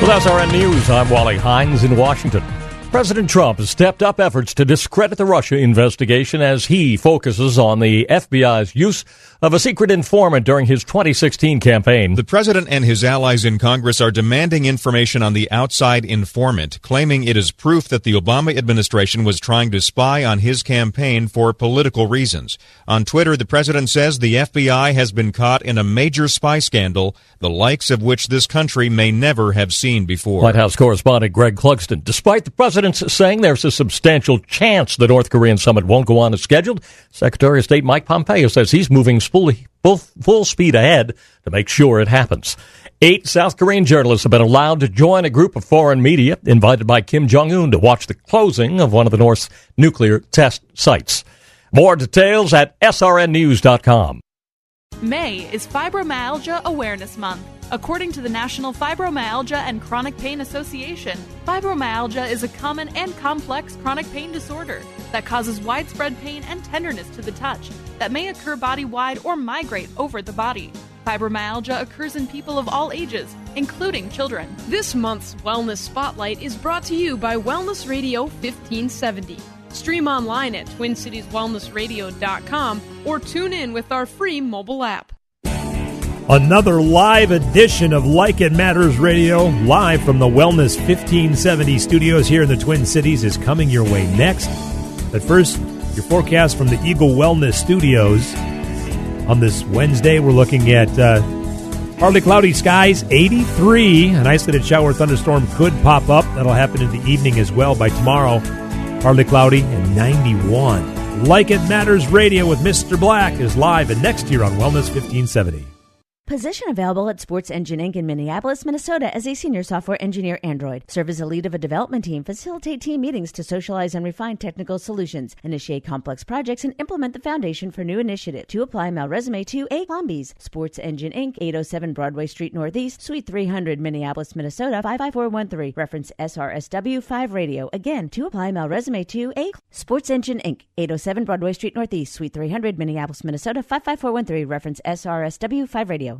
With SRN News, I'm Wally Hines in Washington. President Trump has stepped up efforts to discredit the Russia investigation as he focuses on the FBI's use of a secret informant during his 2016 campaign. The president and his allies in Congress are demanding information on the outside informant, claiming it is proof that the Obama administration was trying to spy on his campaign for political reasons. On Twitter, the president says the FBI has been caught in a major spy scandal, the likes of which this country may never have seen before. White House correspondent Greg Clugston. Despite the president president's saying there's a substantial chance the North Korean summit won't go on as scheduled. Secretary of State Mike Pompeo says he's moving full, full, full speed ahead to make sure it happens. Eight South Korean journalists have been allowed to join a group of foreign media invited by Kim Jong un to watch the closing of one of the North's nuclear test sites. More details at srnnews.com. May is Fibromyalgia Awareness Month. According to the National Fibromyalgia and Chronic Pain Association, fibromyalgia is a common and complex chronic pain disorder that causes widespread pain and tenderness to the touch that may occur body wide or migrate over the body. Fibromyalgia occurs in people of all ages, including children. This month's Wellness Spotlight is brought to you by Wellness Radio 1570. Stream online at TwinCitiesWellnessRadio.com or tune in with our free mobile app. Another live edition of Like It Matters Radio, live from the Wellness 1570 studios here in the Twin Cities, is coming your way next. But first, your forecast from the Eagle Wellness Studios. On this Wednesday, we're looking at uh, partly cloudy skies, 83. An isolated shower thunderstorm could pop up. That'll happen in the evening as well by tomorrow. Partly cloudy and 91. Like It Matters Radio with Mr. Black is live and next year on Wellness 1570. Position available at Sports Engine Inc. in Minneapolis, Minnesota as a senior software engineer Android. Serve as a lead of a development team, facilitate team meetings to socialize and refine technical solutions, initiate complex projects, and implement the foundation for new initiatives. To apply, mail resume to A. Columbies, Sports Engine Inc., 807 Broadway Street Northeast, Suite 300, Minneapolis, Minnesota, 55413. Reference SRSW 5 Radio. Again, to apply, mail resume to A. Sports Engine Inc., 807 Broadway Street Northeast, Suite 300, Minneapolis, Minnesota, 55413. Reference SRSW 5 Radio.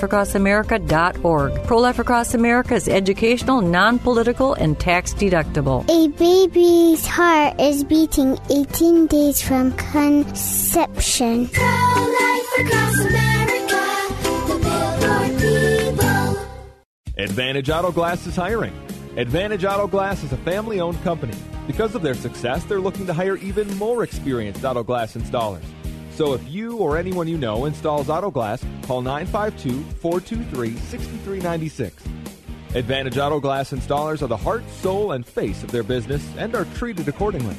prolifeacrossamerica.org. Pro Life Across America is educational, non political, and tax deductible. A baby's heart is beating 18 days from conception. Pro Life Across America, the Billboard people. Advantage Auto Glass is hiring. Advantage Auto Glass is a family owned company. Because of their success, they're looking to hire even more experienced auto glass installers. So if you or anyone you know installs auto glass, call 952 423 6396. Advantage Auto Glass installers are the heart, soul, and face of their business and are treated accordingly.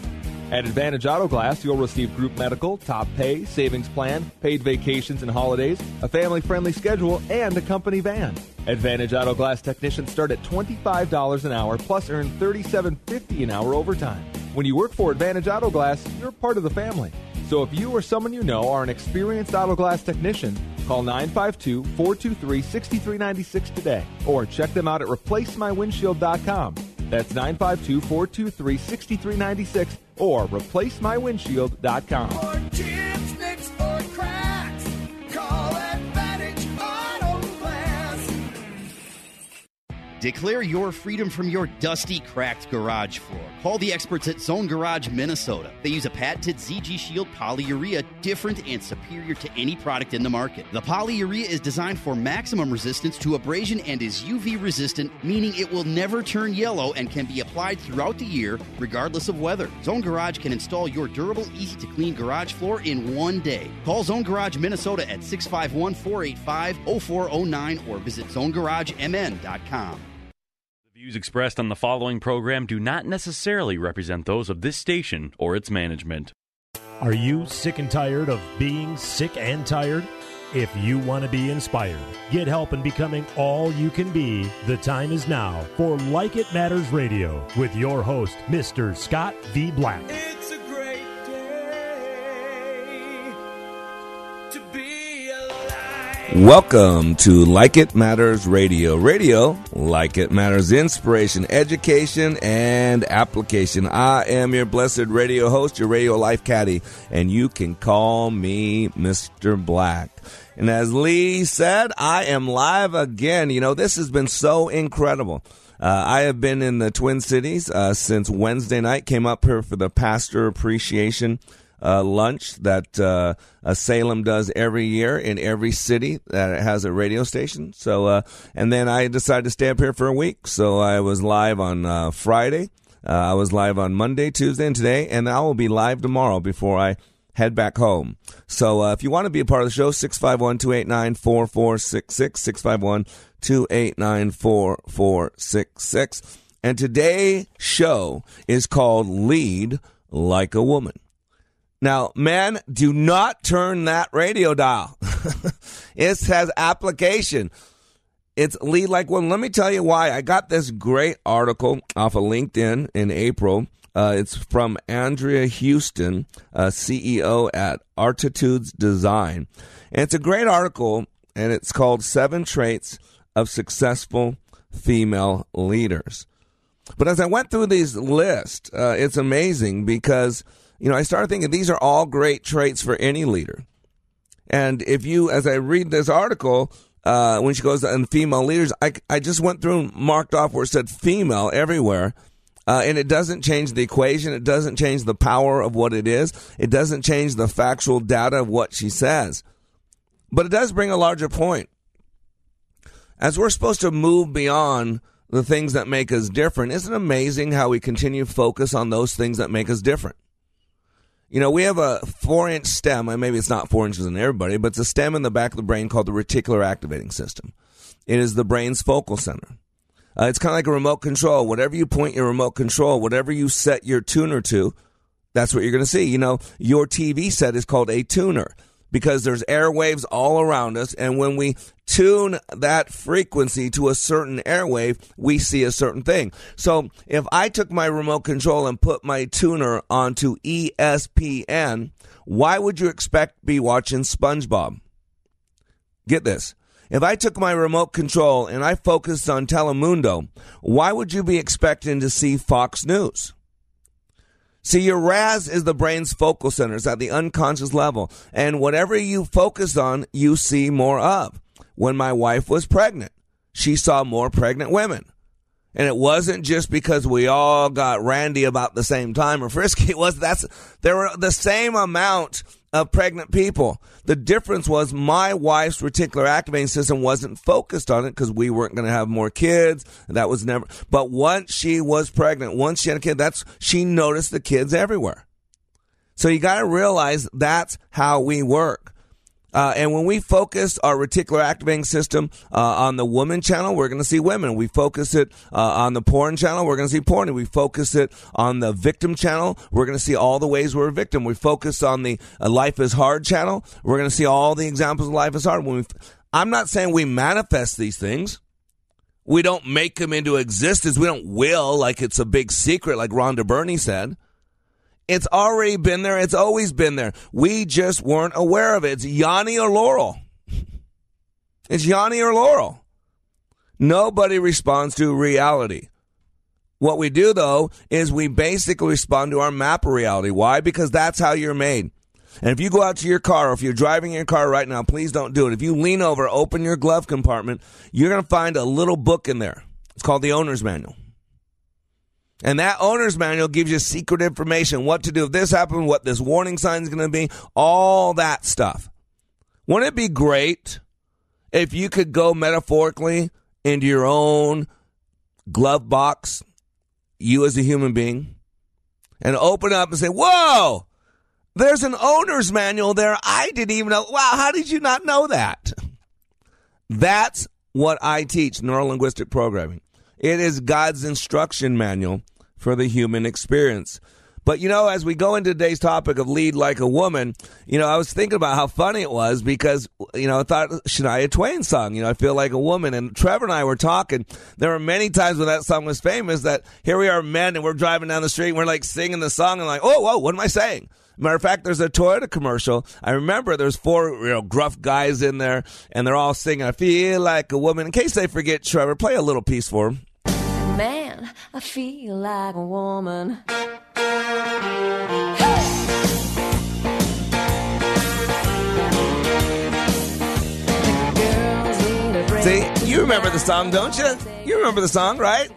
At Advantage Auto Glass, you'll receive group medical, top pay, savings plan, paid vacations and holidays, a family friendly schedule, and a company van. Advantage Auto Glass technicians start at $25 an hour plus earn $37.50 an hour overtime. When you work for Advantage Auto Glass, you're part of the family. So if you or someone you know are an experienced auto glass technician, call 952 423 6396 today or check them out at replacemywindshield.com. That's 952 423 6396 or replacemywindshield.com. Declare your freedom from your dusty, cracked garage floor. Call the experts at Zone Garage Minnesota. They use a patented ZG Shield polyurea, different and superior to any product in the market. The polyurea is designed for maximum resistance to abrasion and is UV resistant, meaning it will never turn yellow and can be applied throughout the year, regardless of weather. Zone Garage can install your durable, easy to clean garage floor in one day. Call Zone Garage Minnesota at 651 485 0409 or visit zonegaragemn.com. Views expressed on the following program do not necessarily represent those of this station or its management. Are you sick and tired of being sick and tired? If you want to be inspired, get help in becoming all you can be, the time is now for Like It Matters Radio with your host, Mr. Scott V. Black. It's Welcome to Like It Matters Radio. Radio, like it matters, inspiration, education, and application. I am your blessed radio host, your radio life caddy, and you can call me Mr. Black. And as Lee said, I am live again. You know, this has been so incredible. Uh, I have been in the Twin Cities uh, since Wednesday night. Came up here for the pastor appreciation uh, lunch that uh, uh, Salem does every year in every city that has a radio station. So, uh, and then I decided to stay up here for a week. So I was live on uh, Friday. I was live on Monday, Tuesday, and today, and I will be live tomorrow before I head back home. So uh, if you want to be a part of the show, 651 289 4466, 651 289 4466. And today's show is called Lead Like a Woman. Now, man, do not turn that radio dial. it has application. It's lead like one. Let me tell you why. I got this great article off of LinkedIn in April. Uh, it's from Andrea Houston, uh, CEO at Artitudes Design. And it's a great article, and it's called Seven Traits of Successful Female Leaders. But as I went through these lists, uh, it's amazing because you know I started thinking these are all great traits for any leader. And if you, as I read this article, uh, when she goes on female leaders, I, I just went through and marked off where it said female everywhere. Uh, and it doesn't change the equation. It doesn't change the power of what it is. It doesn't change the factual data of what she says. But it does bring a larger point. As we're supposed to move beyond the things that make us different, isn't it amazing how we continue to focus on those things that make us different? You know, we have a four inch stem, and maybe it's not four inches in everybody, but it's a stem in the back of the brain called the reticular activating system. It is the brain's focal center. Uh, it's kind of like a remote control. Whatever you point your remote control, whatever you set your tuner to, that's what you're going to see. You know, your TV set is called a tuner because there's airwaves all around us. And when we tune that frequency to a certain airwave, we see a certain thing. So if I took my remote control and put my tuner onto ESPN, why would you expect be watching SpongeBob? Get this. If I took my remote control and I focused on Telemundo, why would you be expecting to see Fox News? See, your RAS is the brain's focal center. It's at the unconscious level. And whatever you focus on, you see more of. When my wife was pregnant, she saw more pregnant women. And it wasn't just because we all got randy about the same time or frisky. It was that's there were the same amount of pregnant people. The difference was my wife's reticular activating system wasn't focused on it because we weren't going to have more kids. That was never. But once she was pregnant, once she had a kid, that's she noticed the kids everywhere. So you got to realize that's how we work. Uh, and when we focus our reticular activating system uh, on the woman channel, we're going to see women. We focus it uh, on the porn channel, we're going to see porn. We focus it on the victim channel, we're going to see all the ways we're a victim. We focus on the uh, life is hard channel, we're going to see all the examples of life is hard. When we, I'm not saying we manifest these things. We don't make them into existence. We don't will like it's a big secret, like Rhonda Byrne said. It's already been there. It's always been there. We just weren't aware of it. It's Yanni or Laurel. It's Yanni or Laurel. Nobody responds to reality. What we do, though, is we basically respond to our map of reality. Why? Because that's how you're made. And if you go out to your car, or if you're driving your car right now, please don't do it. If you lean over, open your glove compartment, you're going to find a little book in there. It's called the owner's manual. And that owner's manual gives you secret information what to do if this happens, what this warning sign is going to be, all that stuff. Wouldn't it be great if you could go metaphorically into your own glove box, you as a human being, and open up and say, Whoa, there's an owner's manual there. I didn't even know. Wow, how did you not know that? That's what I teach neuro linguistic programming. It is God's instruction manual for the human experience. But you know, as we go into today's topic of lead like a woman, you know, I was thinking about how funny it was because, you know, I thought Shania Twain song, you know, I feel like a woman. And Trevor and I were talking. There were many times when that song was famous that here we are men and we're driving down the street and we're like singing the song and like, oh, whoa, what am I saying? Matter of fact, there's a Toyota commercial. I remember there's four you know, gruff guys in there and they're all singing, I feel like a woman. In case they forget, Trevor, play a little piece for them. I feel like a woman. See, you remember the song, don't you? You remember the song, right?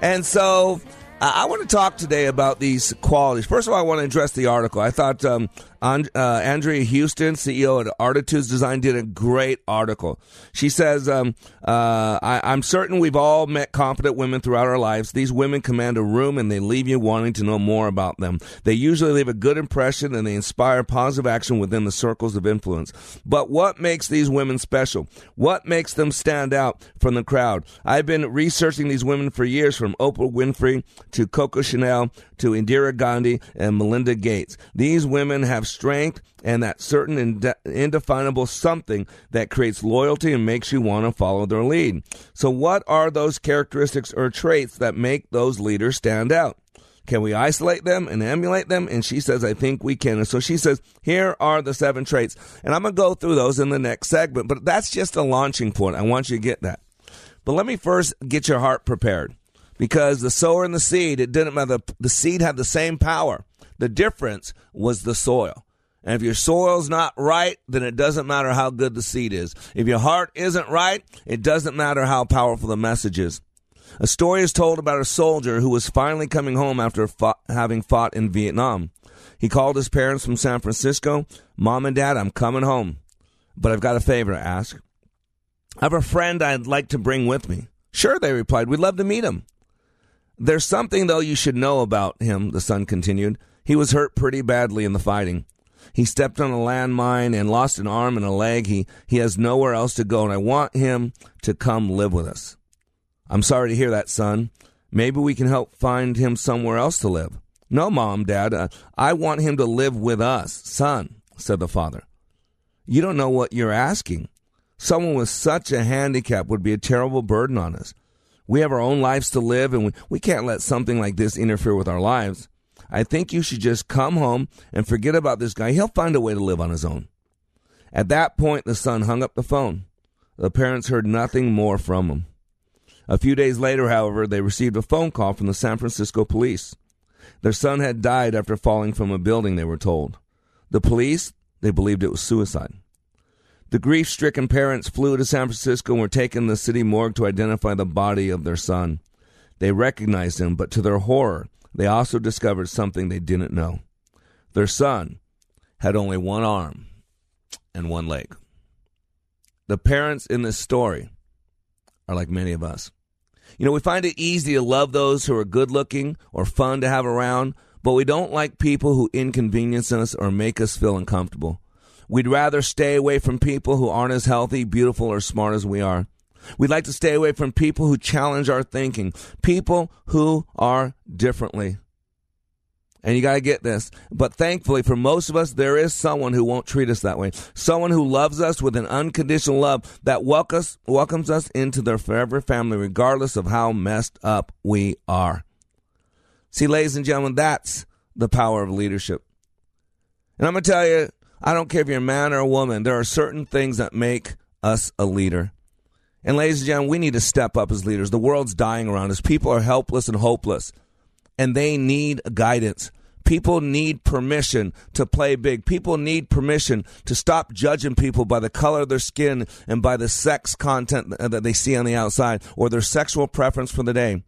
And so I want to talk today about these qualities. First of all, I want to address the article. I thought um, and, uh, Andrea Houston, CEO at Artitudes Design, did a great article. She says, um, uh, I, I'm certain we've all met confident women throughout our lives. These women command a room and they leave you wanting to know more about them. They usually leave a good impression and they inspire positive action within the circles of influence. But what makes these women special? What makes them stand out from the crowd? I've been researching these women for years, from Oprah Winfrey to Coco Chanel to Indira Gandhi and Melinda Gates. These women have strength and that certain inde- indefinable something that creates loyalty and makes you want to follow their lead. So, what are those characteristics or traits that make those leaders stand out? Can we isolate them and emulate them? And she says, I think we can. And so she says, here are the seven traits. And I'm going to go through those in the next segment, but that's just a launching point. I want you to get that. But let me first get your heart prepared because the sower and the seed, it didn't matter. The seed had the same power. The difference was the soil. And if your soil's not right, then it doesn't matter how good the seed is. If your heart isn't right, it doesn't matter how powerful the message is. A story is told about a soldier who was finally coming home after having fought in Vietnam. He called his parents from San Francisco Mom and Dad, I'm coming home, but I've got a favor to ask. I have a friend I'd like to bring with me. Sure, they replied. We'd love to meet him. There's something, though, you should know about him, the son continued. He was hurt pretty badly in the fighting. He stepped on a landmine and lost an arm and a leg. He, he has nowhere else to go, and I want him to come live with us. I'm sorry to hear that, son. Maybe we can help find him somewhere else to live. No, Mom, Dad, uh, I want him to live with us, son, said the father. You don't know what you're asking. Someone with such a handicap would be a terrible burden on us. We have our own lives to live, and we, we can't let something like this interfere with our lives. I think you should just come home and forget about this guy. He'll find a way to live on his own. At that point, the son hung up the phone. The parents heard nothing more from him. A few days later, however, they received a phone call from the San Francisco police. Their son had died after falling from a building, they were told. The police, they believed it was suicide. The grief stricken parents flew to San Francisco and were taken to the city morgue to identify the body of their son. They recognized him, but to their horror, they also discovered something they didn't know. Their son had only one arm and one leg. The parents in this story are like many of us. You know, we find it easy to love those who are good looking or fun to have around, but we don't like people who inconvenience us or make us feel uncomfortable. We'd rather stay away from people who aren't as healthy, beautiful, or smart as we are. We'd like to stay away from people who challenge our thinking, people who are differently. And you got to get this. But thankfully, for most of us, there is someone who won't treat us that way. Someone who loves us with an unconditional love that welcomes, welcomes us into their forever family, regardless of how messed up we are. See, ladies and gentlemen, that's the power of leadership. And I'm going to tell you, I don't care if you're a man or a woman, there are certain things that make us a leader. And ladies and gentlemen, we need to step up as leaders. The world's dying around us. People are helpless and hopeless, and they need guidance. People need permission to play big. People need permission to stop judging people by the color of their skin and by the sex content that they see on the outside or their sexual preference for the day.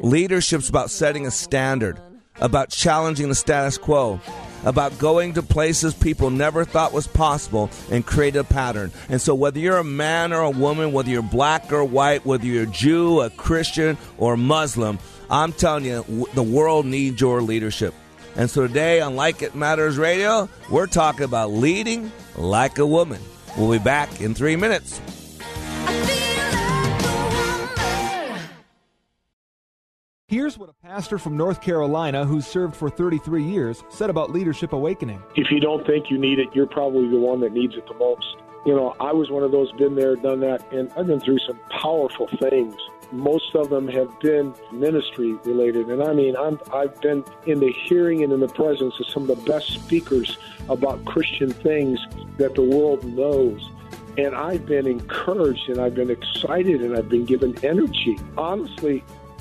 Leadership's about setting a standard, about challenging the status quo, about going to places people never thought was possible and create a pattern. And so, whether you're a man or a woman, whether you're black or white, whether you're a Jew, a Christian, or Muslim, I'm telling you, the world needs your leadership. And so, today on Like It Matters Radio, we're talking about leading like a woman. We'll be back in three minutes. Here's what a pastor from North Carolina who's served for 33 years said about Leadership Awakening. If you don't think you need it, you're probably the one that needs it the most. You know, I was one of those, been there, done that, and I've been through some powerful things. Most of them have been ministry related, and I mean, I'm, I've been in the hearing and in the presence of some of the best speakers about Christian things that the world knows. And I've been encouraged and I've been excited and I've been given energy. Honestly,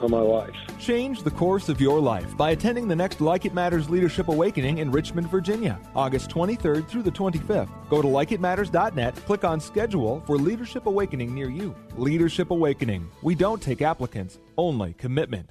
on my life. Change the course of your life by attending the next Like It Matters Leadership Awakening in Richmond, Virginia, August 23rd through the 25th. Go to likeitmatters.net, click on schedule for Leadership Awakening near you. Leadership Awakening. We don't take applicants, only commitment.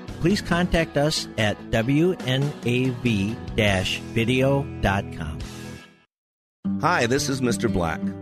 Please contact us at wnav-video.com. Hi, this is Mr. Black.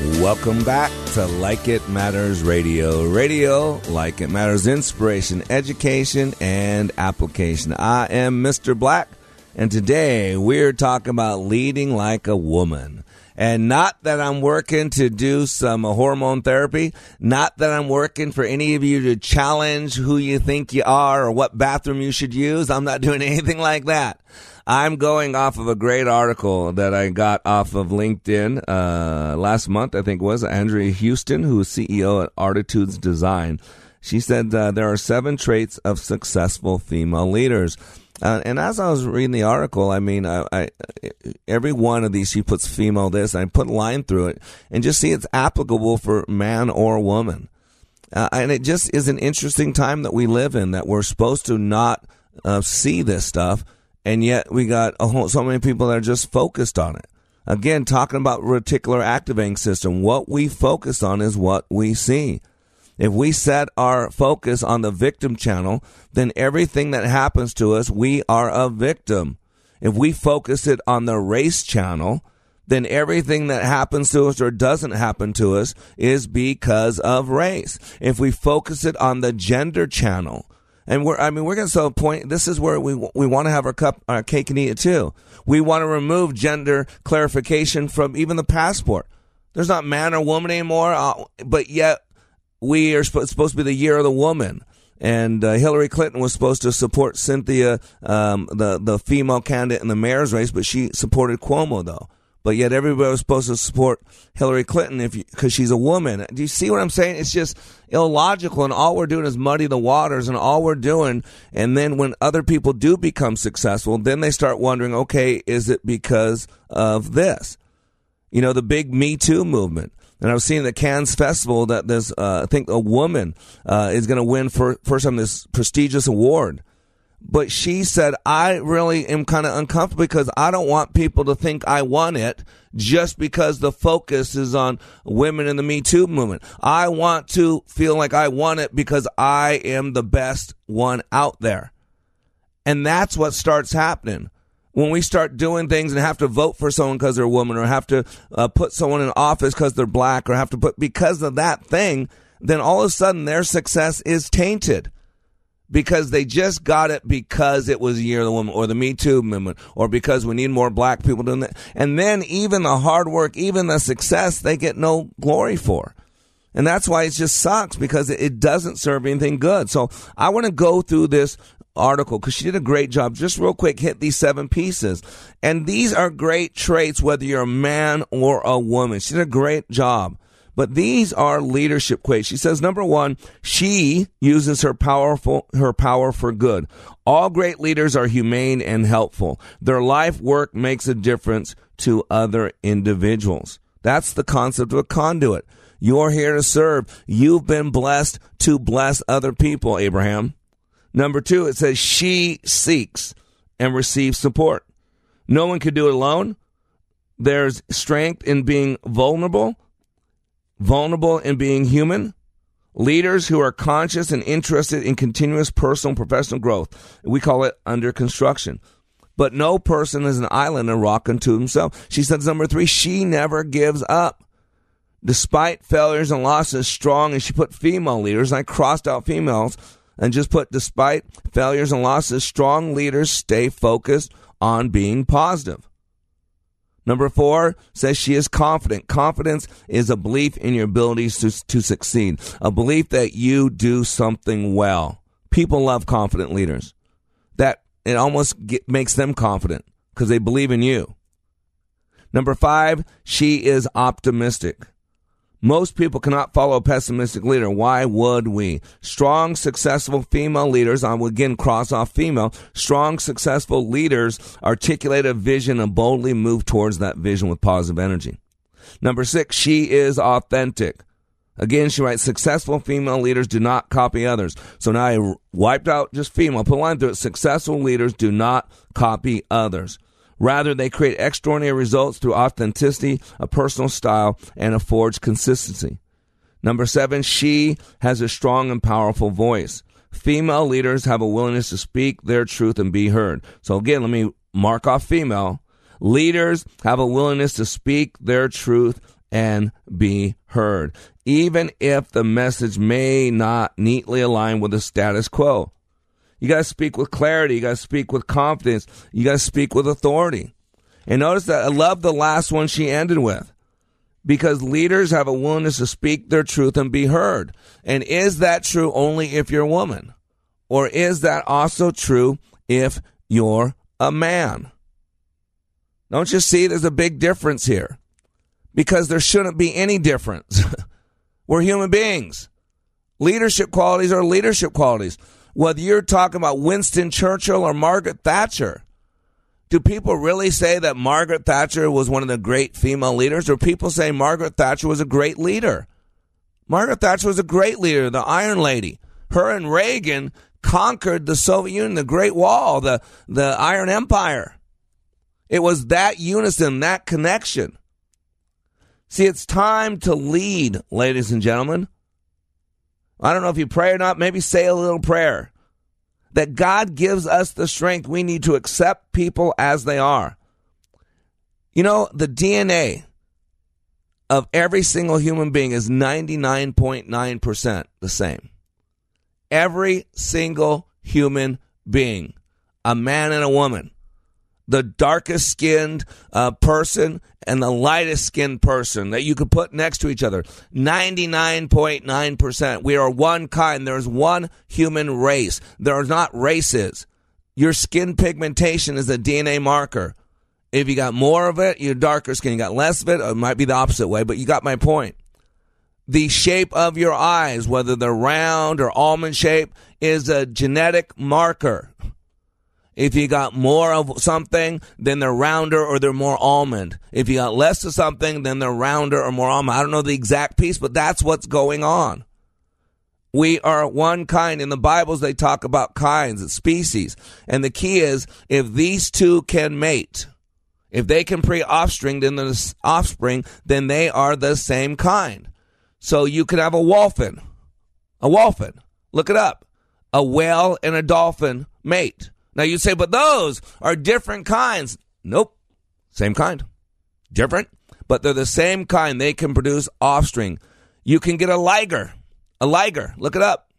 Welcome back to Like It Matters Radio. Radio, like it matters, inspiration, education, and application. I am Mr. Black, and today we're talking about leading like a woman. And not that I'm working to do some hormone therapy, not that I'm working for any of you to challenge who you think you are or what bathroom you should use. I'm not doing anything like that. I'm going off of a great article that I got off of LinkedIn uh, last month, I think was Andrea Houston, who is CEO at Artitudes Design. She said uh, there are seven traits of successful female leaders. Uh, and as I was reading the article, I mean, I, I, every one of these, she puts female this, I put line through it and just see it's applicable for man or woman. Uh, and it just is an interesting time that we live in that we're supposed to not uh, see this stuff. And yet we got whole, so many people that are just focused on it. Again, talking about reticular activating system, what we focus on is what we see. If we set our focus on the victim channel, then everything that happens to us, we are a victim. If we focus it on the race channel, then everything that happens to us or doesn't happen to us is because of race. If we focus it on the gender channel, and we're, I mean, we're going to a point. This is where we we want to have our cup, our cake and eat it too. We want to remove gender clarification from even the passport. There's not man or woman anymore, uh, but yet we are sp- supposed to be the year of the woman. And uh, Hillary Clinton was supposed to support Cynthia, um, the the female candidate in the mayor's race, but she supported Cuomo though. But yet everybody was supposed to support Hillary Clinton if because she's a woman. Do you see what I'm saying? It's just illogical, and all we're doing is muddy the waters, and all we're doing. And then when other people do become successful, then they start wondering, okay, is it because of this? You know, the big Me Too movement. And I was seeing the Cannes Festival that this, uh, I think a woman uh, is going to win for first time this prestigious award. But she said, I really am kind of uncomfortable because I don't want people to think I won it just because the focus is on women in the Me Too movement. I want to feel like I won it because I am the best one out there. And that's what starts happening when we start doing things and have to vote for someone because they're a woman or have to uh, put someone in office because they're black or have to put because of that thing, then all of a sudden their success is tainted because they just got it because it was a year of the woman or the Me Too movement or because we need more black people doing that. And then even the hard work, even the success, they get no glory for. And that's why it just sucks because it doesn't serve anything good. So I want to go through this article because she did a great job. Just real quick, hit these seven pieces. And these are great traits, whether you're a man or a woman. She did a great job. But these are leadership qualities. She says, number one, she uses her powerful, her power for good. All great leaders are humane and helpful. Their life work makes a difference to other individuals. That's the concept of a conduit. You're here to serve. You've been blessed to bless other people, Abraham. Number two, it says she seeks and receives support. No one could do it alone. There's strength in being vulnerable, vulnerable in being human. Leaders who are conscious and interested in continuous personal and professional growth. We call it under construction. But no person is an island and rock unto himself. She says number three, she never gives up. Despite failures and losses, strong, and she put female leaders, and I crossed out females, and just put despite failures and losses, strong leaders stay focused on being positive. Number four says she is confident. Confidence is a belief in your abilities to, to succeed, a belief that you do something well. People love confident leaders. That it almost get, makes them confident because they believe in you. Number five, she is optimistic. Most people cannot follow a pessimistic leader. Why would we? Strong, successful female leaders, I will again cross off female, strong, successful leaders articulate a vision and boldly move towards that vision with positive energy. Number six, she is authentic. Again, she writes, successful female leaders do not copy others. So now I wiped out just female, put a line through it. Successful leaders do not copy others. Rather, they create extraordinary results through authenticity, a personal style, and a forged consistency. Number seven, she has a strong and powerful voice. Female leaders have a willingness to speak their truth and be heard. So again, let me mark off female. Leaders have a willingness to speak their truth and be heard, even if the message may not neatly align with the status quo. You got to speak with clarity. You got to speak with confidence. You got to speak with authority. And notice that I love the last one she ended with because leaders have a willingness to speak their truth and be heard. And is that true only if you're a woman? Or is that also true if you're a man? Don't you see there's a big difference here? Because there shouldn't be any difference. We're human beings. Leadership qualities are leadership qualities whether you're talking about Winston Churchill or Margaret Thatcher. Do people really say that Margaret Thatcher was one of the great female leaders, or people say Margaret Thatcher was a great leader? Margaret Thatcher was a great leader, the Iron Lady. Her and Reagan conquered the Soviet Union, the Great Wall, the, the Iron Empire. It was that unison, that connection. See, it's time to lead, ladies and gentlemen. I don't know if you pray or not, maybe say a little prayer. That God gives us the strength we need to accept people as they are. You know, the DNA of every single human being is 99.9% the same. Every single human being, a man and a woman, the darkest skinned uh, person and the lightest skinned person that you could put next to each other. 99.9%. We are one kind. There's one human race. There are not races. Your skin pigmentation is a DNA marker. If you got more of it, you're darker skin. You got less of it, it might be the opposite way, but you got my point. The shape of your eyes, whether they're round or almond shape, is a genetic marker. If you got more of something, then they're rounder or they're more almond. If you got less of something, then they're rounder or more almond. I don't know the exact piece, but that's what's going on. We are one kind. In the Bibles, they talk about kinds and species. And the key is if these two can mate, if they can pre offspring, then the offspring, then they are the same kind. So you can have a wholphin, a wholphin. Look it up. A whale and a dolphin mate. Now you say, but those are different kinds. Nope. Same kind. Different, but they're the same kind. They can produce offspring. You can get a liger. A liger. Look it up.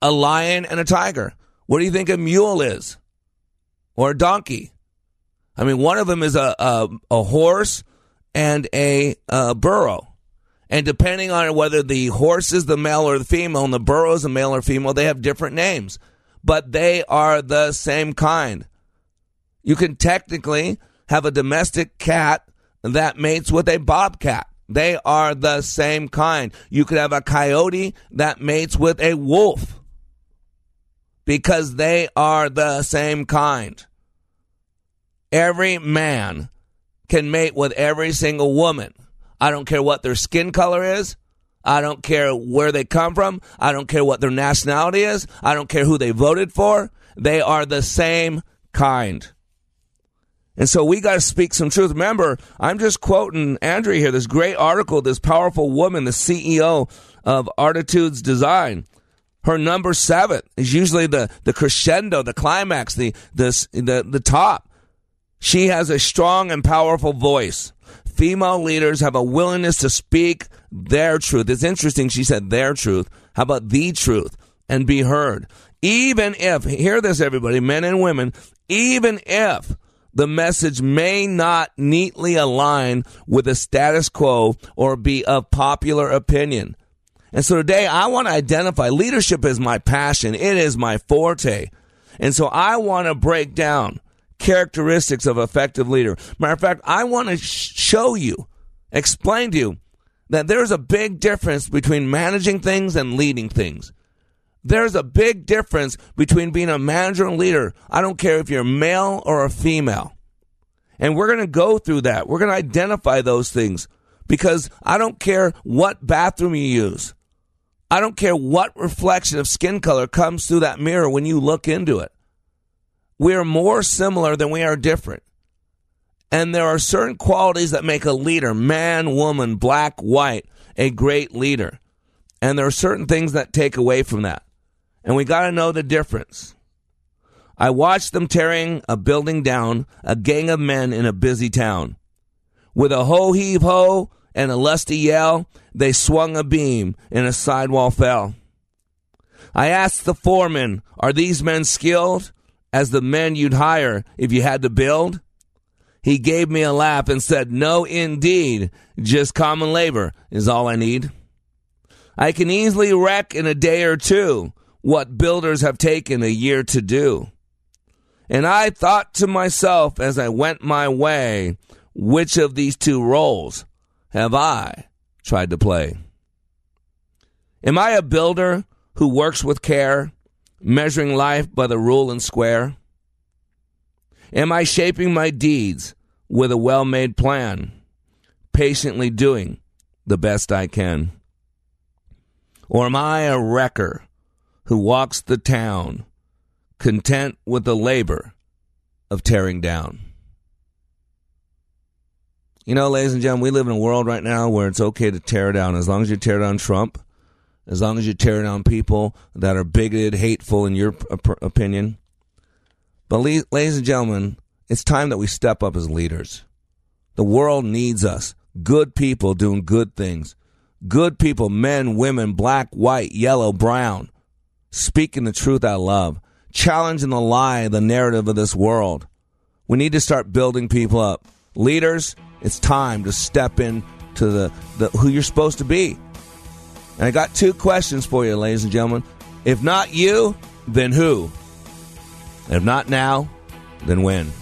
A lion and a tiger. What do you think a mule is? Or a donkey? I mean, one of them is a, a, a horse and a, a burro. And depending on whether the horse is the male or the female and the burro is the male or female, they have different names. But they are the same kind. You can technically have a domestic cat that mates with a bobcat. They are the same kind. You could have a coyote that mates with a wolf because they are the same kind. Every man can mate with every single woman. I don't care what their skin color is. I don't care where they come from. I don't care what their nationality is. I don't care who they voted for. They are the same kind. And so we got to speak some truth. Remember, I'm just quoting Andrea here, this great article, this powerful woman, the CEO of Artitudes Design. Her number seven is usually the, the crescendo, the climax, the, the, the, the top. She has a strong and powerful voice. Female leaders have a willingness to speak their truth. It's interesting she said their truth. How about the truth and be heard? Even if, hear this everybody, men and women, even if the message may not neatly align with the status quo or be of popular opinion. And so today I want to identify leadership is my passion. It is my forte. And so I want to break down characteristics of effective leader. Matter of fact, I want to show you, explain to you that there's a big difference between managing things and leading things. There's a big difference between being a manager and leader. I don't care if you're male or a female. And we're going to go through that. We're going to identify those things because I don't care what bathroom you use. I don't care what reflection of skin color comes through that mirror when you look into it. We are more similar than we are different. And there are certain qualities that make a leader, man, woman, black, white, a great leader. And there are certain things that take away from that. And we got to know the difference. I watched them tearing a building down, a gang of men in a busy town. With a ho heave ho and a lusty yell, they swung a beam and a sidewall fell. I asked the foreman, Are these men skilled as the men you'd hire if you had to build? He gave me a laugh and said, No, indeed. Just common labor is all I need. I can easily wreck in a day or two what builders have taken a year to do. And I thought to myself as I went my way, which of these two roles have I tried to play? Am I a builder who works with care, measuring life by the rule and square? Am I shaping my deeds with a well made plan, patiently doing the best I can? Or am I a wrecker who walks the town, content with the labor of tearing down. You know, ladies and gentlemen, we live in a world right now where it's okay to tear down as long as you tear down Trump, as long as you tear down people that are bigoted, hateful in your opinion. But, ladies and gentlemen, it's time that we step up as leaders. The world needs us. Good people doing good things. Good people, men, women, black, white, yellow, brown, speaking the truth I love, challenging the lie, the narrative of this world. We need to start building people up. Leaders, it's time to step in to the, the who you're supposed to be. And I got two questions for you, ladies and gentlemen. If not you, then who? If not now, then when?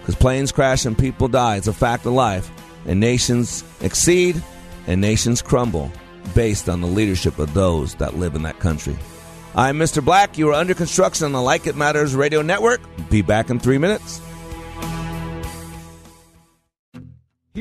Because planes crash and people die. It's a fact of life. And nations exceed and nations crumble based on the leadership of those that live in that country. I'm Mr. Black. You are under construction on the Like It Matters radio network. Be back in three minutes.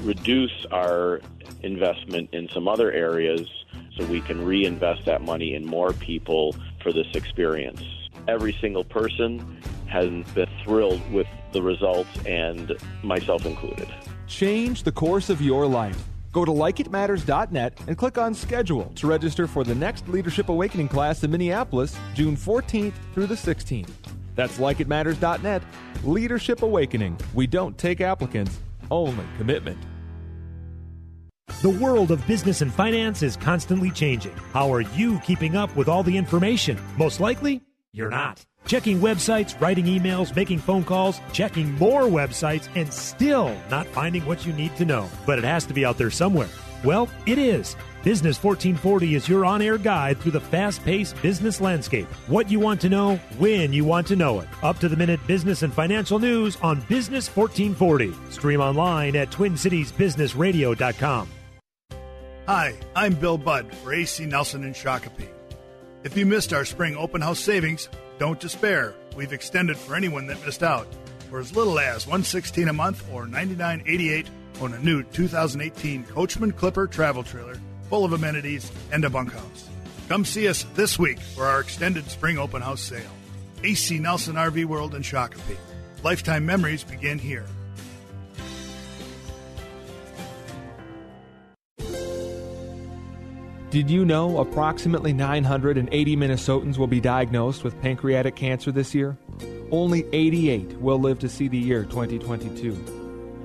reduce our investment in some other areas so we can reinvest that money in more people for this experience. Every single person has been thrilled with the results, and myself included. Change the course of your life. Go to likeitmatters.net and click on schedule to register for the next Leadership Awakening class in Minneapolis, June 14th through the 16th. That's likeitmatters.net. Leadership Awakening. We don't take applicants, only commitment. The world of business and finance is constantly changing. How are you keeping up with all the information? Most likely, you're not. Checking websites, writing emails, making phone calls, checking more websites, and still not finding what you need to know. But it has to be out there somewhere. Well, it is. Business 1440 is your on air guide through the fast paced business landscape. What you want to know, when you want to know it. Up to the minute business and financial news on Business 1440. Stream online at TwinCitiesBusinessRadio.com. Hi, I'm Bill Budd for AC Nelson in Shakopee. If you missed our spring open house savings, don't despair. We've extended for anyone that missed out. For as little as 116 a month or 99.88 on a new 2018 Coachmen Clipper travel trailer full of amenities and a bunkhouse. Come see us this week for our extended spring open house sale. AC Nelson RV World in Shakopee. Lifetime memories begin here. Did you know approximately 980 Minnesotans will be diagnosed with pancreatic cancer this year? Only 88 will live to see the year 2022.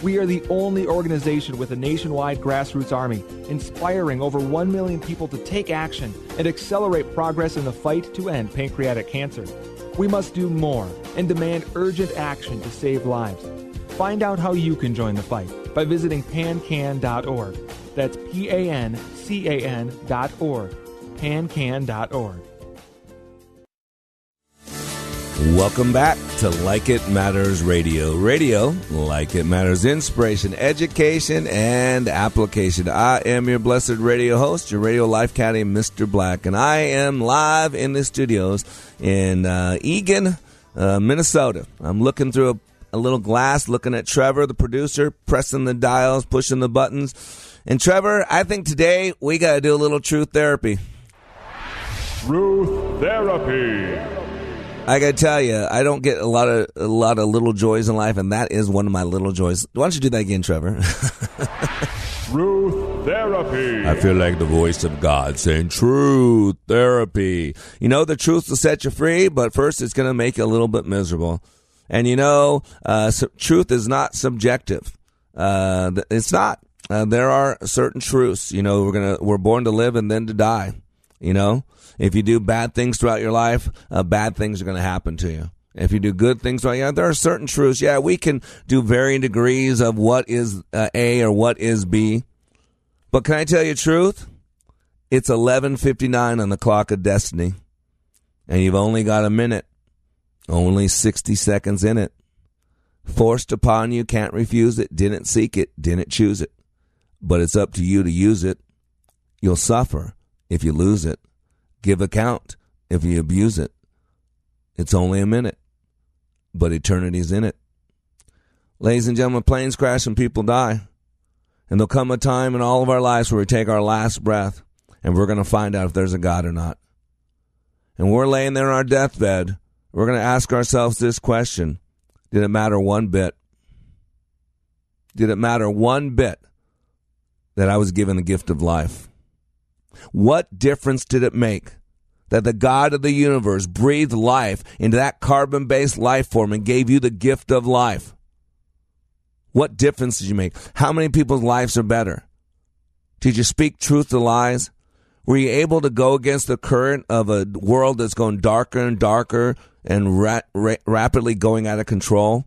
We are the only organization with a nationwide grassroots army, inspiring over 1 million people to take action and accelerate progress in the fight to end pancreatic cancer. We must do more and demand urgent action to save lives. Find out how you can join the fight by visiting pancan.org. That's P A N C A N dot org. Pancan.org. Welcome back to Like It Matters Radio. Radio, like it matters, inspiration, education, and application. I am your blessed radio host, your radio life caddy, Mr. Black, and I am live in the studios in uh, Eagan, uh, Minnesota. I'm looking through a, a little glass, looking at Trevor, the producer, pressing the dials, pushing the buttons. And Trevor, I think today we got to do a little truth therapy. Truth Therapy. I gotta tell you, I don't get a lot of a lot of little joys in life, and that is one of my little joys. Why don't you do that again, Trevor? Truth Therapy. I feel like the voice of God saying truth therapy. You know, the truth will set you free, but first it's going to make you a little bit miserable. And you know, uh, truth is not subjective. Uh, th- it's not. Uh, there are certain truths. You know, we're gonna we're born to live and then to die. You know, if you do bad things throughout your life, uh, bad things are going to happen to you. If you do good things, well, yeah, there are certain truths. Yeah, we can do varying degrees of what is uh, A or what is B. But can I tell you the truth? It's 11:59 on the clock of destiny. And you've only got a minute, only 60 seconds in it. Forced upon you, can't refuse it, didn't seek it, didn't choose it. But it's up to you to use it. You'll suffer if you lose it. Give account if you abuse it. It's only a minute, but eternity's in it. Ladies and gentlemen, planes crash and people die. And there'll come a time in all of our lives where we take our last breath and we're going to find out if there's a God or not. And we're laying there on our deathbed. We're going to ask ourselves this question Did it matter one bit? Did it matter one bit that I was given the gift of life? What difference did it make that the God of the universe breathed life into that carbon based life form and gave you the gift of life? What difference did you make? How many people's lives are better? Did you speak truth to lies? Were you able to go against the current of a world that's going darker and darker and ra- ra- rapidly going out of control?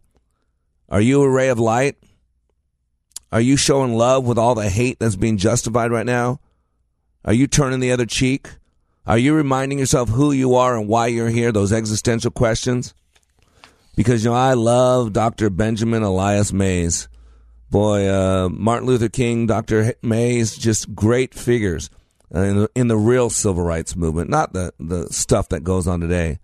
Are you a ray of light? Are you showing love with all the hate that's being justified right now? Are you turning the other cheek? Are you reminding yourself who you are and why you're here? Those existential questions? Because, you know, I love Dr. Benjamin Elias Mays. Boy, uh, Martin Luther King, Dr. Mays, just great figures in the, in the real civil rights movement, not the, the stuff that goes on today.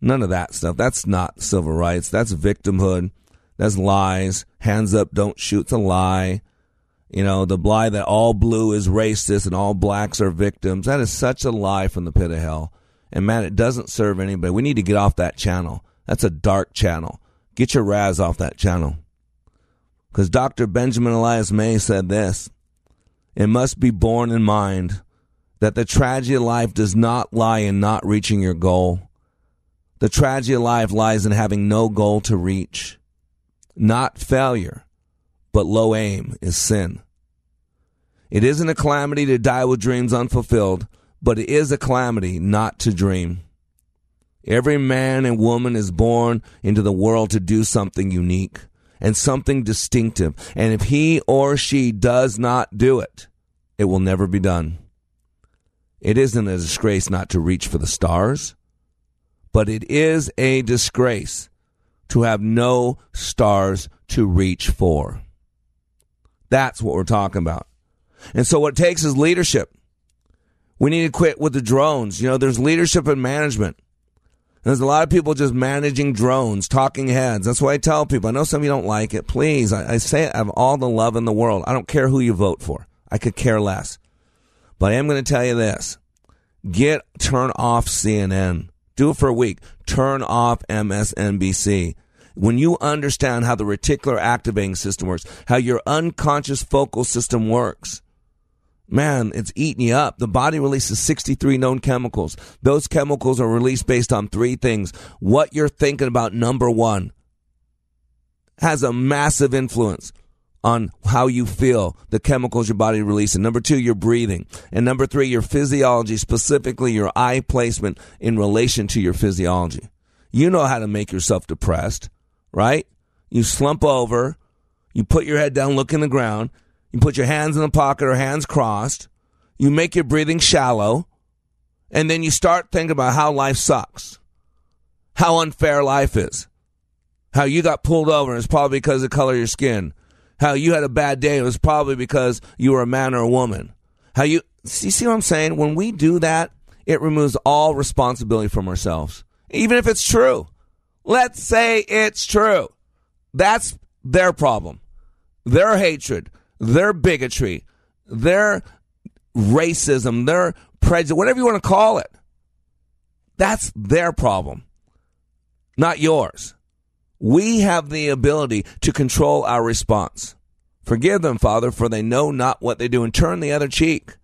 None of that stuff. That's not civil rights. That's victimhood. That's lies. Hands up, don't shoot. It's a lie. You know, the lie that all blue is racist and all blacks are victims. That is such a lie from the pit of hell. And man, it doesn't serve anybody. We need to get off that channel. That's a dark channel. Get your RAS off that channel. Because Dr. Benjamin Elias May said this It must be borne in mind that the tragedy of life does not lie in not reaching your goal. The tragedy of life lies in having no goal to reach. Not failure, but low aim is sin. It isn't a calamity to die with dreams unfulfilled, but it is a calamity not to dream. Every man and woman is born into the world to do something unique and something distinctive. And if he or she does not do it, it will never be done. It isn't a disgrace not to reach for the stars, but it is a disgrace to have no stars to reach for. That's what we're talking about. And so what it takes is leadership. We need to quit with the drones. You know, there's leadership and management. There's a lot of people just managing drones, talking heads. That's why I tell people. I know some of you don't like it. Please, I, I say it, I have all the love in the world. I don't care who you vote for. I could care less. But I am going to tell you this: get turn off CNN. Do it for a week. Turn off MSNBC. When you understand how the reticular activating system works, how your unconscious focal system works, man, it's eating you up. The body releases 63 known chemicals. Those chemicals are released based on three things. What you're thinking about, number one, has a massive influence on how you feel, the chemicals your body releases. Number two, your breathing. And number three, your physiology, specifically your eye placement in relation to your physiology. You know how to make yourself depressed, right? You slump over, you put your head down, look in the ground, you put your hands in the pocket or hands crossed. You make your breathing shallow. And then you start thinking about how life sucks, how unfair life is, how you got pulled over and it's probably because of the color of your skin, how you had a bad day it was probably because you were a man or a woman. How you, you see what I'm saying? When we do that, it removes all responsibility from ourselves, even if it's true. Let's say it's true. That's their problem, their hatred, their bigotry, their racism, their prejudice, whatever you want to call it. That's their problem, not yours. We have the ability to control our response. Forgive them, Father, for they know not what they do, and turn the other cheek.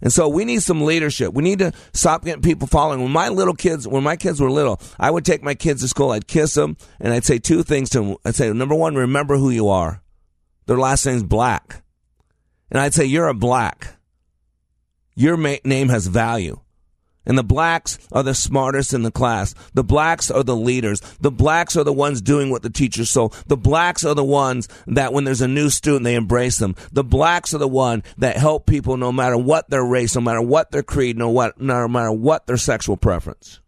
And so we need some leadership. We need to stop getting people following. When my little kids, when my kids were little, I would take my kids to school. I'd kiss them, and I'd say two things to them. I'd say, number one, remember who you are. Their last name's Black. And I'd say, You're a black. Your ma- name has value. And the blacks are the smartest in the class. The blacks are the leaders. The blacks are the ones doing what the teachers so. The blacks are the ones that when there's a new student, they embrace them. The blacks are the one that help people no matter what their race, no matter what their creed, no, what, no matter what their sexual preference.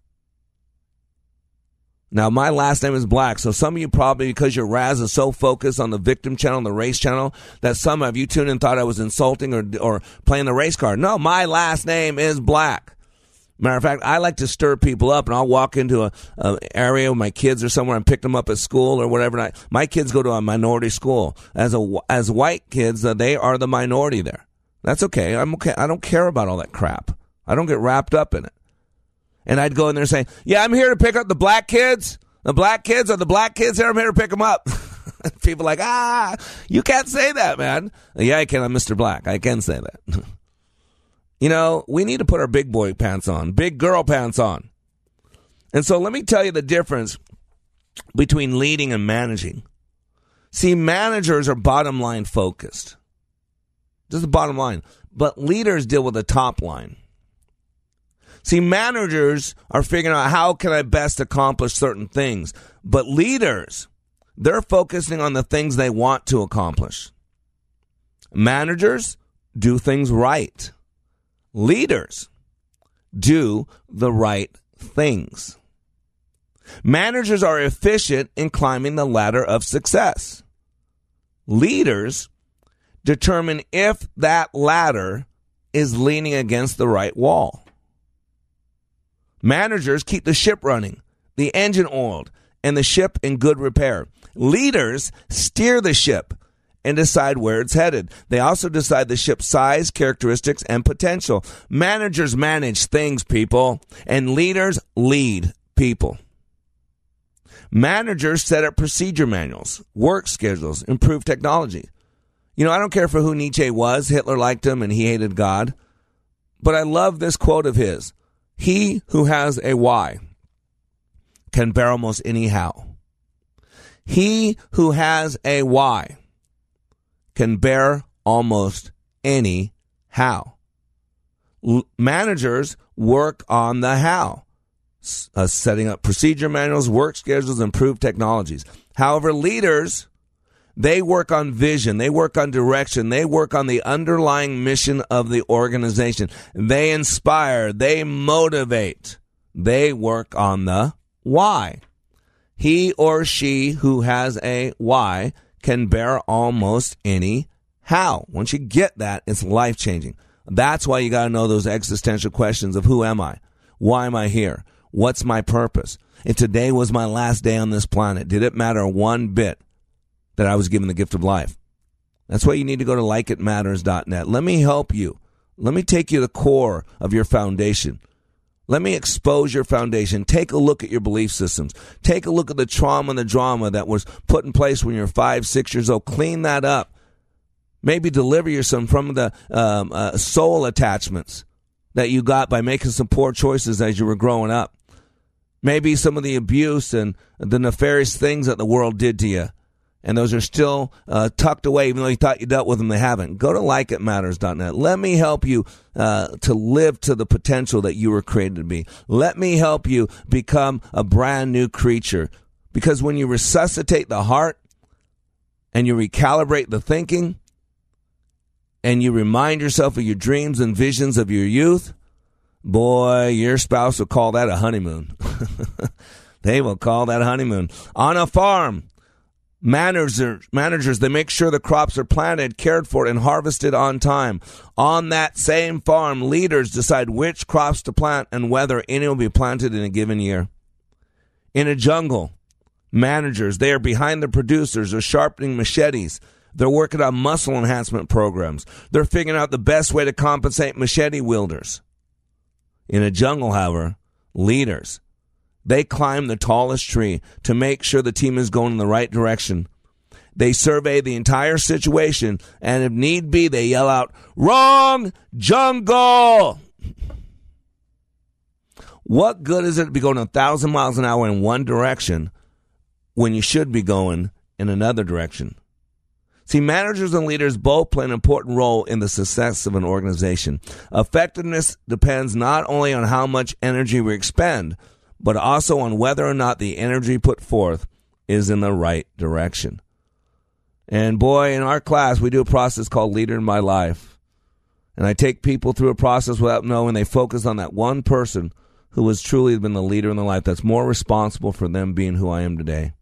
Now, my last name is Black, so some of you probably, because your RAS is so focused on the victim channel, and the race channel, that some of you tuned in thought I was insulting or, or playing the race card. No, my last name is Black. Matter of fact, I like to stir people up, and I'll walk into a, a area with my kids or somewhere and pick them up at school or whatever. And I, my kids go to a minority school. As a as white kids, uh, they are the minority there. That's okay. I'm okay. I don't care about all that crap. I don't get wrapped up in it. And I'd go in there and say, "Yeah, I'm here to pick up the black kids. The black kids are the black kids here. I'm here to pick them up." people like, "Ah, you can't say that, man." Yeah, I can. I'm Mr. Black. I can say that. You know, we need to put our big boy pants on, big girl pants on. And so let me tell you the difference between leading and managing. See, managers are bottom line focused. Just the bottom line. But leaders deal with the top line. See, managers are figuring out how can I best accomplish certain things. But leaders, they're focusing on the things they want to accomplish. Managers do things right leaders do the right things. Managers are efficient in climbing the ladder of success. Leaders determine if that ladder is leaning against the right wall. Managers keep the ship running, the engine oiled, and the ship in good repair. Leaders steer the ship and decide where it's headed. They also decide the ship's size, characteristics, and potential. Managers manage things, people, and leaders lead people. Managers set up procedure manuals, work schedules, improve technology. You know, I don't care for who Nietzsche was. Hitler liked him and he hated God. But I love this quote of his He who has a why can bear almost any how. He who has a why can bear almost any how. L- managers work on the how, S- uh, setting up procedure manuals, work schedules, improved technologies. However, leaders, they work on vision, they work on direction, they work on the underlying mission of the organization. They inspire, they motivate, they work on the why. He or she who has a why can bear almost any how. Once you get that, it's life changing. That's why you got to know those existential questions of who am I? Why am I here? What's my purpose? If today was my last day on this planet, did it matter one bit that I was given the gift of life? That's why you need to go to likeitmatters.net. Let me help you. Let me take you to the core of your foundation. Let me expose your foundation. Take a look at your belief systems. Take a look at the trauma and the drama that was put in place when you're five, six years old. Clean that up. Maybe deliver yourself from the um, uh, soul attachments that you got by making some poor choices as you were growing up. Maybe some of the abuse and the nefarious things that the world did to you and those are still uh, tucked away, even though you thought you dealt with them, they haven't. Go to likeitmatters.net. Let me help you uh, to live to the potential that you were created to be. Let me help you become a brand new creature. Because when you resuscitate the heart and you recalibrate the thinking and you remind yourself of your dreams and visions of your youth, boy, your spouse will call that a honeymoon. they will call that a honeymoon. On a farm, Managers, managers, they make sure the crops are planted, cared for, and harvested on time. On that same farm, leaders decide which crops to plant and whether any will be planted in a given year. In a jungle, managers, they are behind the producers are sharpening machetes. They're working on muscle enhancement programs. They're figuring out the best way to compensate machete wielders. In a jungle, however, leaders, they climb the tallest tree to make sure the team is going in the right direction. They survey the entire situation, and if need be, they yell out, Wrong jungle! What good is it to be going a thousand miles an hour in one direction when you should be going in another direction? See, managers and leaders both play an important role in the success of an organization. Effectiveness depends not only on how much energy we expend, but also on whether or not the energy put forth is in the right direction. And boy, in our class, we do a process called Leader in My Life. And I take people through a process without knowing they focus on that one person who has truly been the leader in their life that's more responsible for them being who I am today.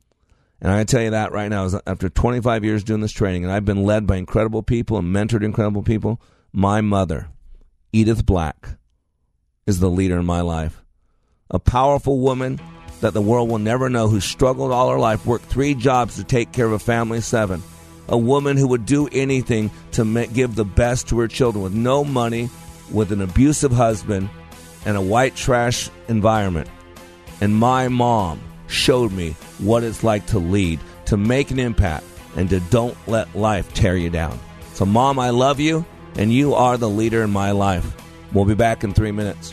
And I tell you that right now, after 25 years doing this training, and I've been led by incredible people and mentored incredible people, my mother, Edith Black, is the leader in my life. A powerful woman that the world will never know who struggled all her life, worked three jobs to take care of a family of seven. A woman who would do anything to make, give the best to her children with no money, with an abusive husband, and a white trash environment. And my mom showed me what it's like to lead, to make an impact, and to don't let life tear you down. So, mom, I love you, and you are the leader in my life. We'll be back in three minutes.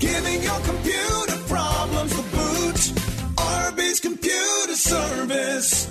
Giving your computer problems the boot. RB's Computer Service.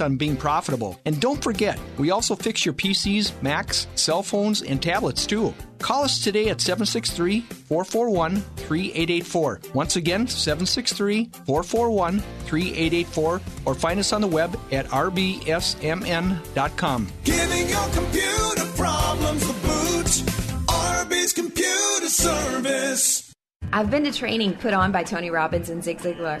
on being profitable. And don't forget, we also fix your PCs, Macs, cell phones, and tablets too. Call us today at 763 441 3884. Once again, 763 441 3884, or find us on the web at rbsmn.com. Giving your computer problems the boot. RB's Computer Service. I've been to training put on by Tony Robbins and Zig Ziglar,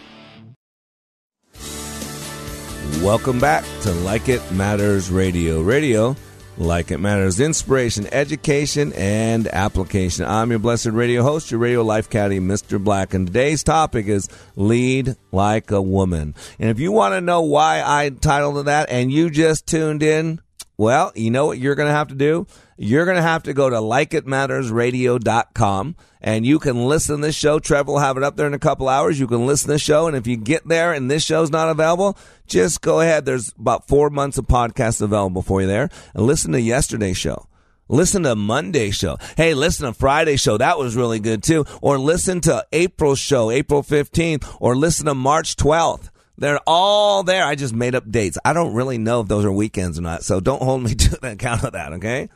Welcome back to Like It Matters Radio. Radio, like it matters, inspiration, education, and application. I'm your blessed radio host, your radio life caddy, Mr. Black, and today's topic is Lead Like a Woman. And if you want to know why I titled that and you just tuned in, well, you know what you're going to have to do? You're going to have to go to likeitmattersradio.com and you can listen to this show. Trevor will have it up there in a couple hours. You can listen to this show. And if you get there and this show's not available, just go ahead. There's about four months of podcasts available for you there and listen to yesterday's show. Listen to Monday's show. Hey, listen to Friday's show. That was really good too. Or listen to April's show, April 15th, or listen to March 12th. They're all there. I just made up dates. I don't really know if those are weekends or not, so don't hold me to the account of that, okay?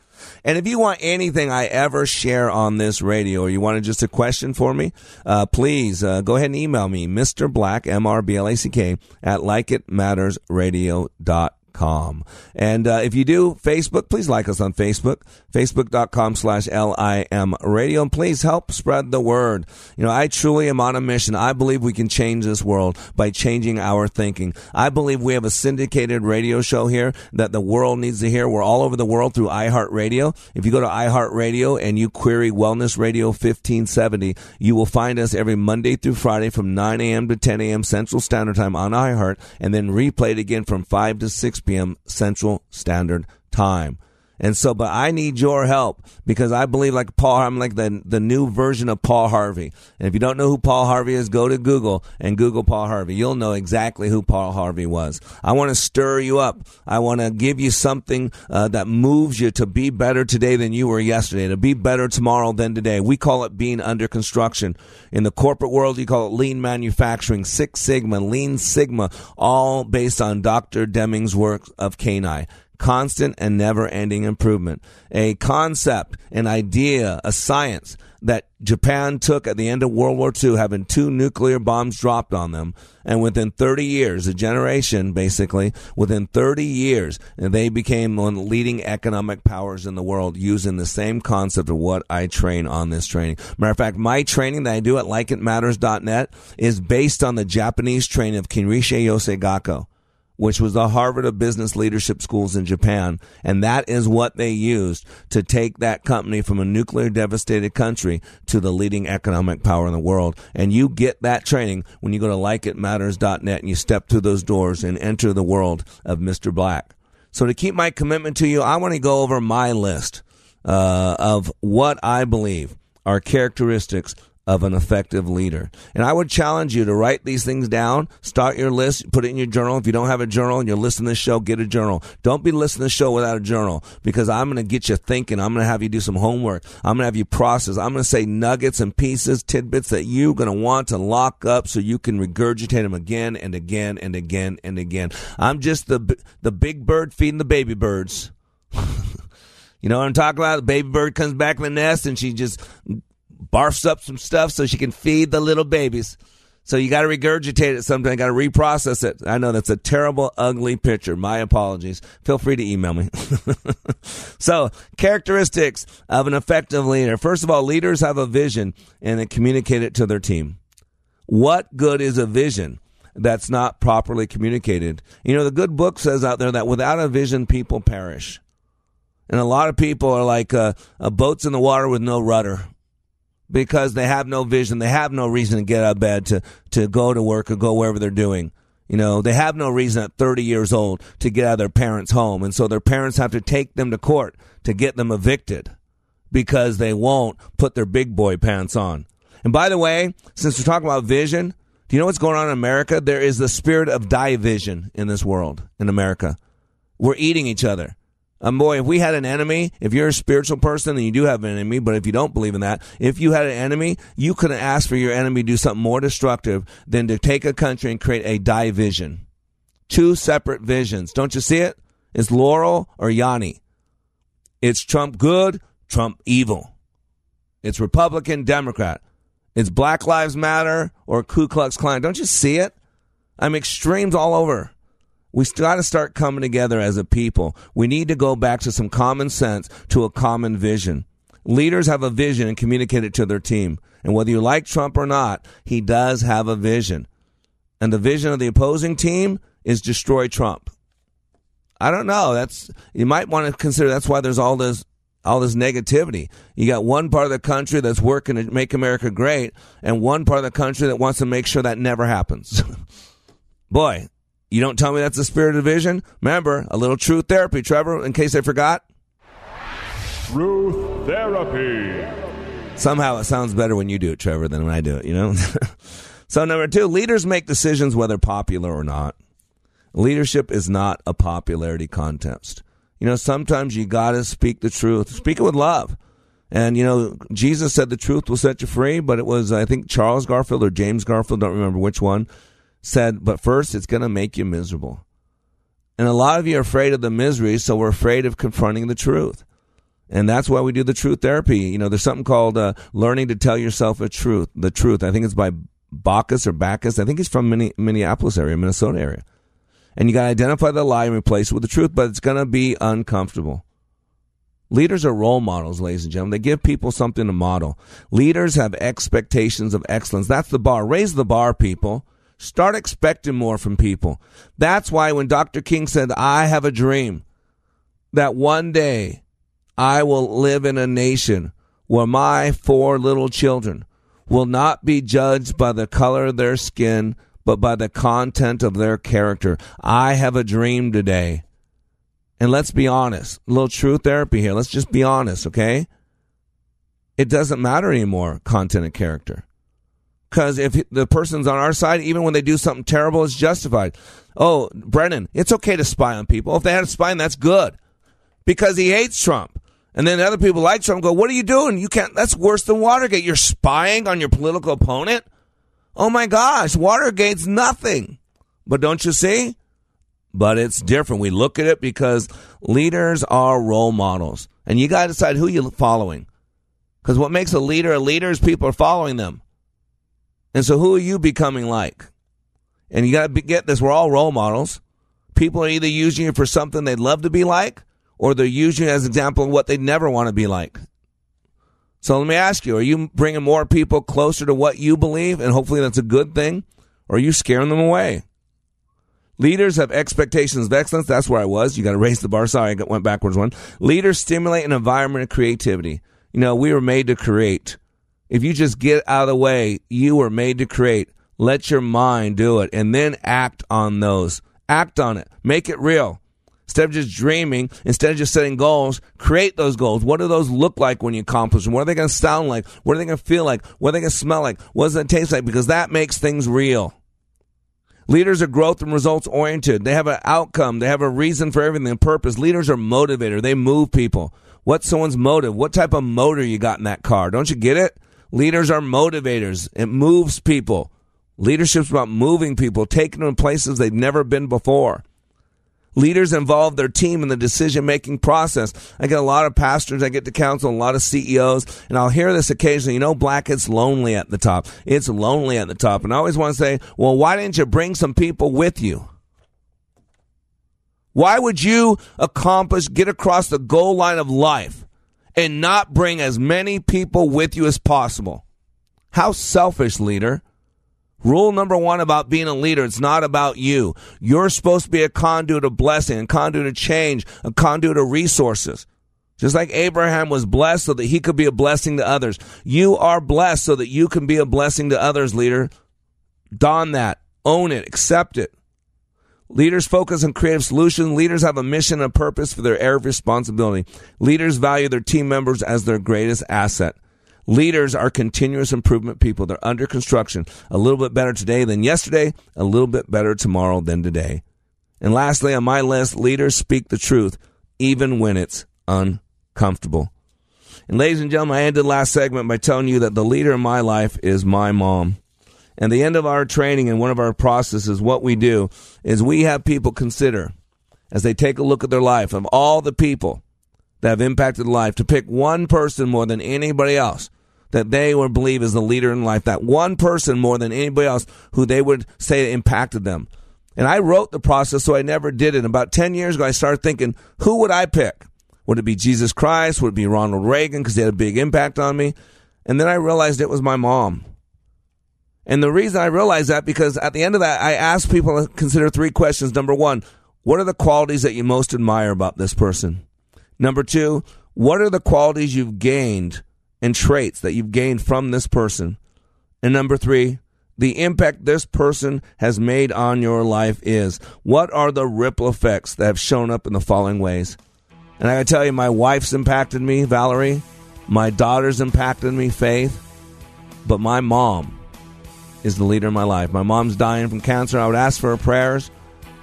And if you want anything I ever share on this radio, or you want just a question for me, uh, please uh, go ahead and email me, Mr. Black, M R B L A C K, at likeitmattersradio.com And uh, if you do Facebook, please like us on Facebook, facebook.com slash LIM radio. And please help spread the word. You know, I truly am on a mission. I believe we can change this world by changing our thinking. I believe we have a syndicated radio show here that the world needs to hear. We're all over the world through iHeartRadio. If you go to iHeartRadio and you query Wellness Radio 1570, you will find us every Monday through Friday from 9 a.m. to 10 a.m. Central Standard Time on iHeart and then replayed again from 5 to 6 p.m. Central Standard Time. And so, but I need your help because I believe like Paul, I'm like the, the new version of Paul Harvey. And if you don't know who Paul Harvey is, go to Google and Google Paul Harvey. You'll know exactly who Paul Harvey was. I want to stir you up. I want to give you something uh, that moves you to be better today than you were yesterday, to be better tomorrow than today. We call it being under construction. In the corporate world, you call it lean manufacturing, Six Sigma, Lean Sigma, all based on Dr. Deming's work of CANI constant and never ending improvement. A concept, an idea, a science that Japan took at the end of World War II, having two nuclear bombs dropped on them. And within 30 years, a generation basically, within 30 years, they became one of the leading economic powers in the world using the same concept of what I train on this training. Matter of fact, my training that I do at likeitmatters.net is based on the Japanese training of Kanrisha Yosei Gakko which was the Harvard of Business Leadership Schools in Japan. And that is what they used to take that company from a nuclear devastated country to the leading economic power in the world. And you get that training when you go to likeitmatters.net and you step through those doors and enter the world of Mr. Black. So to keep my commitment to you, I want to go over my list uh, of what I believe are characteristics of an effective leader. And I would challenge you to write these things down, start your list, put it in your journal. If you don't have a journal and you're listening to this show, get a journal. Don't be listening to the show without a journal because I'm going to get you thinking. I'm going to have you do some homework. I'm going to have you process. I'm going to say nuggets and pieces, tidbits that you're going to want to lock up so you can regurgitate them again and again and again and again. I'm just the, the big bird feeding the baby birds. you know what I'm talking about? The baby bird comes back in the nest and she just barfs up some stuff so she can feed the little babies. So you got to regurgitate it sometime. Got to reprocess it. I know that's a terrible, ugly picture. My apologies. Feel free to email me. so characteristics of an effective leader. First of all, leaders have a vision and they communicate it to their team. What good is a vision that's not properly communicated? You know, the good book says out there that without a vision, people perish. And a lot of people are like uh, uh, boats in the water with no rudder because they have no vision. They have no reason to get out of bed to, to go to work or go wherever they're doing. You know, they have no reason at 30 years old to get out of their parents' home. And so their parents have to take them to court to get them evicted because they won't put their big boy pants on. And by the way, since we're talking about vision, do you know what's going on in America? There is the spirit of division in this world, in America. We're eating each other. Um, boy, if we had an enemy, if you're a spiritual person and you do have an enemy, but if you don't believe in that, if you had an enemy, you couldn't ask for your enemy to do something more destructive than to take a country and create a division. Two separate visions. Don't you see it? It's Laurel or Yanny. It's Trump good, Trump evil. It's Republican, Democrat. It's Black Lives Matter or Ku Klux Klan. Don't you see it? I'm extremes all over. We got to start coming together as a people. We need to go back to some common sense, to a common vision. Leaders have a vision and communicate it to their team. And whether you like Trump or not, he does have a vision. And the vision of the opposing team is destroy Trump. I don't know. That's you might want to consider that's why there's all this all this negativity. You got one part of the country that's working to make America great and one part of the country that wants to make sure that never happens. Boy, you don't tell me that's the spirit of division? Remember, a little truth therapy, Trevor, in case I forgot. Truth therapy. Somehow it sounds better when you do it, Trevor, than when I do it, you know? so, number two, leaders make decisions whether popular or not. Leadership is not a popularity contest. You know, sometimes you got to speak the truth, speak it with love. And, you know, Jesus said the truth will set you free, but it was, I think, Charles Garfield or James Garfield, don't remember which one, said, but first it's going to make you miserable. And a lot of you are afraid of the misery, so we're afraid of confronting the truth. And that's why we do the truth therapy. You know, there's something called uh, learning to tell yourself a truth. The truth. I think it's by Backus or Backus. I think he's from Minneapolis area, Minnesota area. And you got to identify the lie and replace it with the truth, but it's going to be uncomfortable. Leaders are role models, ladies and gentlemen. They give people something to model. Leaders have expectations of excellence. That's the bar. Raise the bar, people. Start expecting more from people. That's why when Dr. King said, I have a dream that one day I will live in a nation where my four little children will not be judged by the color of their skin, but by the content of their character. I have a dream today. And let's be honest. A little true therapy here. Let's just be honest, okay? It doesn't matter anymore, content and character. Because if the person's on our side, even when they do something terrible, it's justified. Oh, Brennan, it's okay to spy on people. If they had a spy, that's good. Because he hates Trump. And then other people like Trump go, what are you doing? You can't, that's worse than Watergate. You're spying on your political opponent? Oh my gosh, Watergate's nothing. But don't you see? But it's different. We look at it because leaders are role models. And you got to decide who you're following. Because what makes a leader a leader is people are following them. And so who are you becoming like? And you got to get this. We're all role models. People are either using you for something they'd love to be like, or they're using you as an example of what they'd never want to be like. So let me ask you, are you bringing more people closer to what you believe? And hopefully that's a good thing. Or are you scaring them away? Leaders have expectations of excellence. That's where I was. You got to raise the bar. Sorry, I went backwards one. Leaders stimulate an environment of creativity. You know, we were made to create. If you just get out of the way, you were made to create. Let your mind do it and then act on those. Act on it. Make it real. Instead of just dreaming, instead of just setting goals, create those goals. What do those look like when you accomplish them? What are they going to sound like? What are they going to feel like? What are they going to smell like? What does it taste like? Because that makes things real. Leaders are growth and results oriented. They have an outcome. They have a reason for everything, a purpose. Leaders are motivator. They move people. What's someone's motive? What type of motor you got in that car? Don't you get it? Leaders are motivators. It moves people. Leadership's about moving people, taking them places they've never been before. Leaders involve their team in the decision making process. I get a lot of pastors, I get to counsel a lot of CEOs, and I'll hear this occasionally. You know, Black, it's lonely at the top. It's lonely at the top. And I always want to say, well, why didn't you bring some people with you? Why would you accomplish, get across the goal line of life and not bring as many people with you as possible? How selfish, leader. Rule number one about being a leader, it's not about you. You're supposed to be a conduit of blessing, a conduit of change, a conduit of resources. Just like Abraham was blessed so that he could be a blessing to others. You are blessed so that you can be a blessing to others, leader. Don that. Own it. Accept it. Leaders focus on creative solutions. Leaders have a mission and a purpose for their area of responsibility. Leaders value their team members as their greatest asset. Leaders are continuous improvement people. They're under construction. A little bit better today than yesterday, a little bit better tomorrow than today. And lastly, on my list, leaders speak the truth even when it's uncomfortable. And ladies and gentlemen, I ended last segment by telling you that the leader in my life is my mom. And the end of our training and one of our processes, what we do is we have people consider as they take a look at their life of all the people that have impacted life to pick one person more than anybody else that they would believe is the leader in life, that one person more than anybody else who they would say impacted them. And I wrote the process, so I never did it. About 10 years ago, I started thinking, who would I pick? Would it be Jesus Christ? Would it be Ronald Reagan because he had a big impact on me? And then I realized it was my mom. And the reason I realized that because at the end of that, I asked people to consider three questions. Number one, what are the qualities that you most admire about this person? Number two, what are the qualities you've gained and traits that you've gained from this person. And number three, the impact this person has made on your life is. What are the ripple effects that have shown up in the following ways? And I gotta tell you, my wife's impacted me, Valerie. My daughter's impacted me, Faith. But my mom is the leader in my life. My mom's dying from cancer. I would ask for her prayers.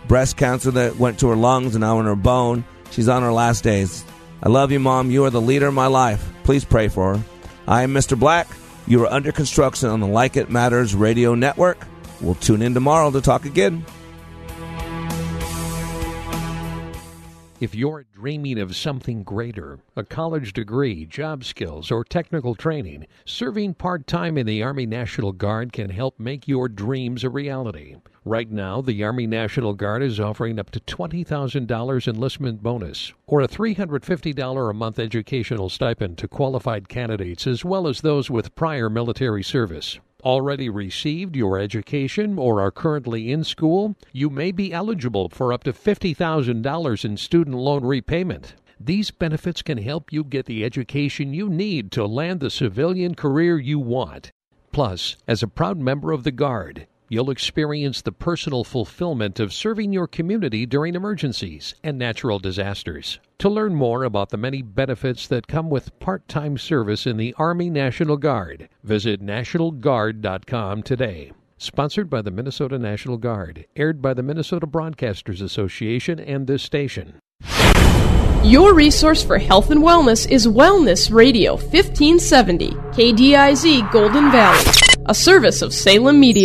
Breast cancer that went to her lungs and now in her bone. She's on her last days. I love you, Mom. You are the leader of my life. Please pray for her. I am Mr. Black. You are under construction on the Like It Matters radio network. We'll tune in tomorrow to talk again. If you're dreaming of something greater, a college degree, job skills, or technical training, serving part time in the Army National Guard can help make your dreams a reality. Right now, the Army National Guard is offering up to $20,000 enlistment bonus or a $350 a month educational stipend to qualified candidates as well as those with prior military service already received your education or are currently in school, you may be eligible for up to $50,000 in student loan repayment. These benefits can help you get the education you need to land the civilian career you want. Plus, as a proud member of the Guard, you'll experience the personal fulfillment of serving your community during emergencies and natural disasters. To learn more about the many benefits that come with part time service in the Army National Guard, visit NationalGuard.com today. Sponsored by the Minnesota National Guard, aired by the Minnesota Broadcasters Association and this station. Your resource for health and wellness is Wellness Radio 1570, KDIZ Golden Valley, a service of Salem Media.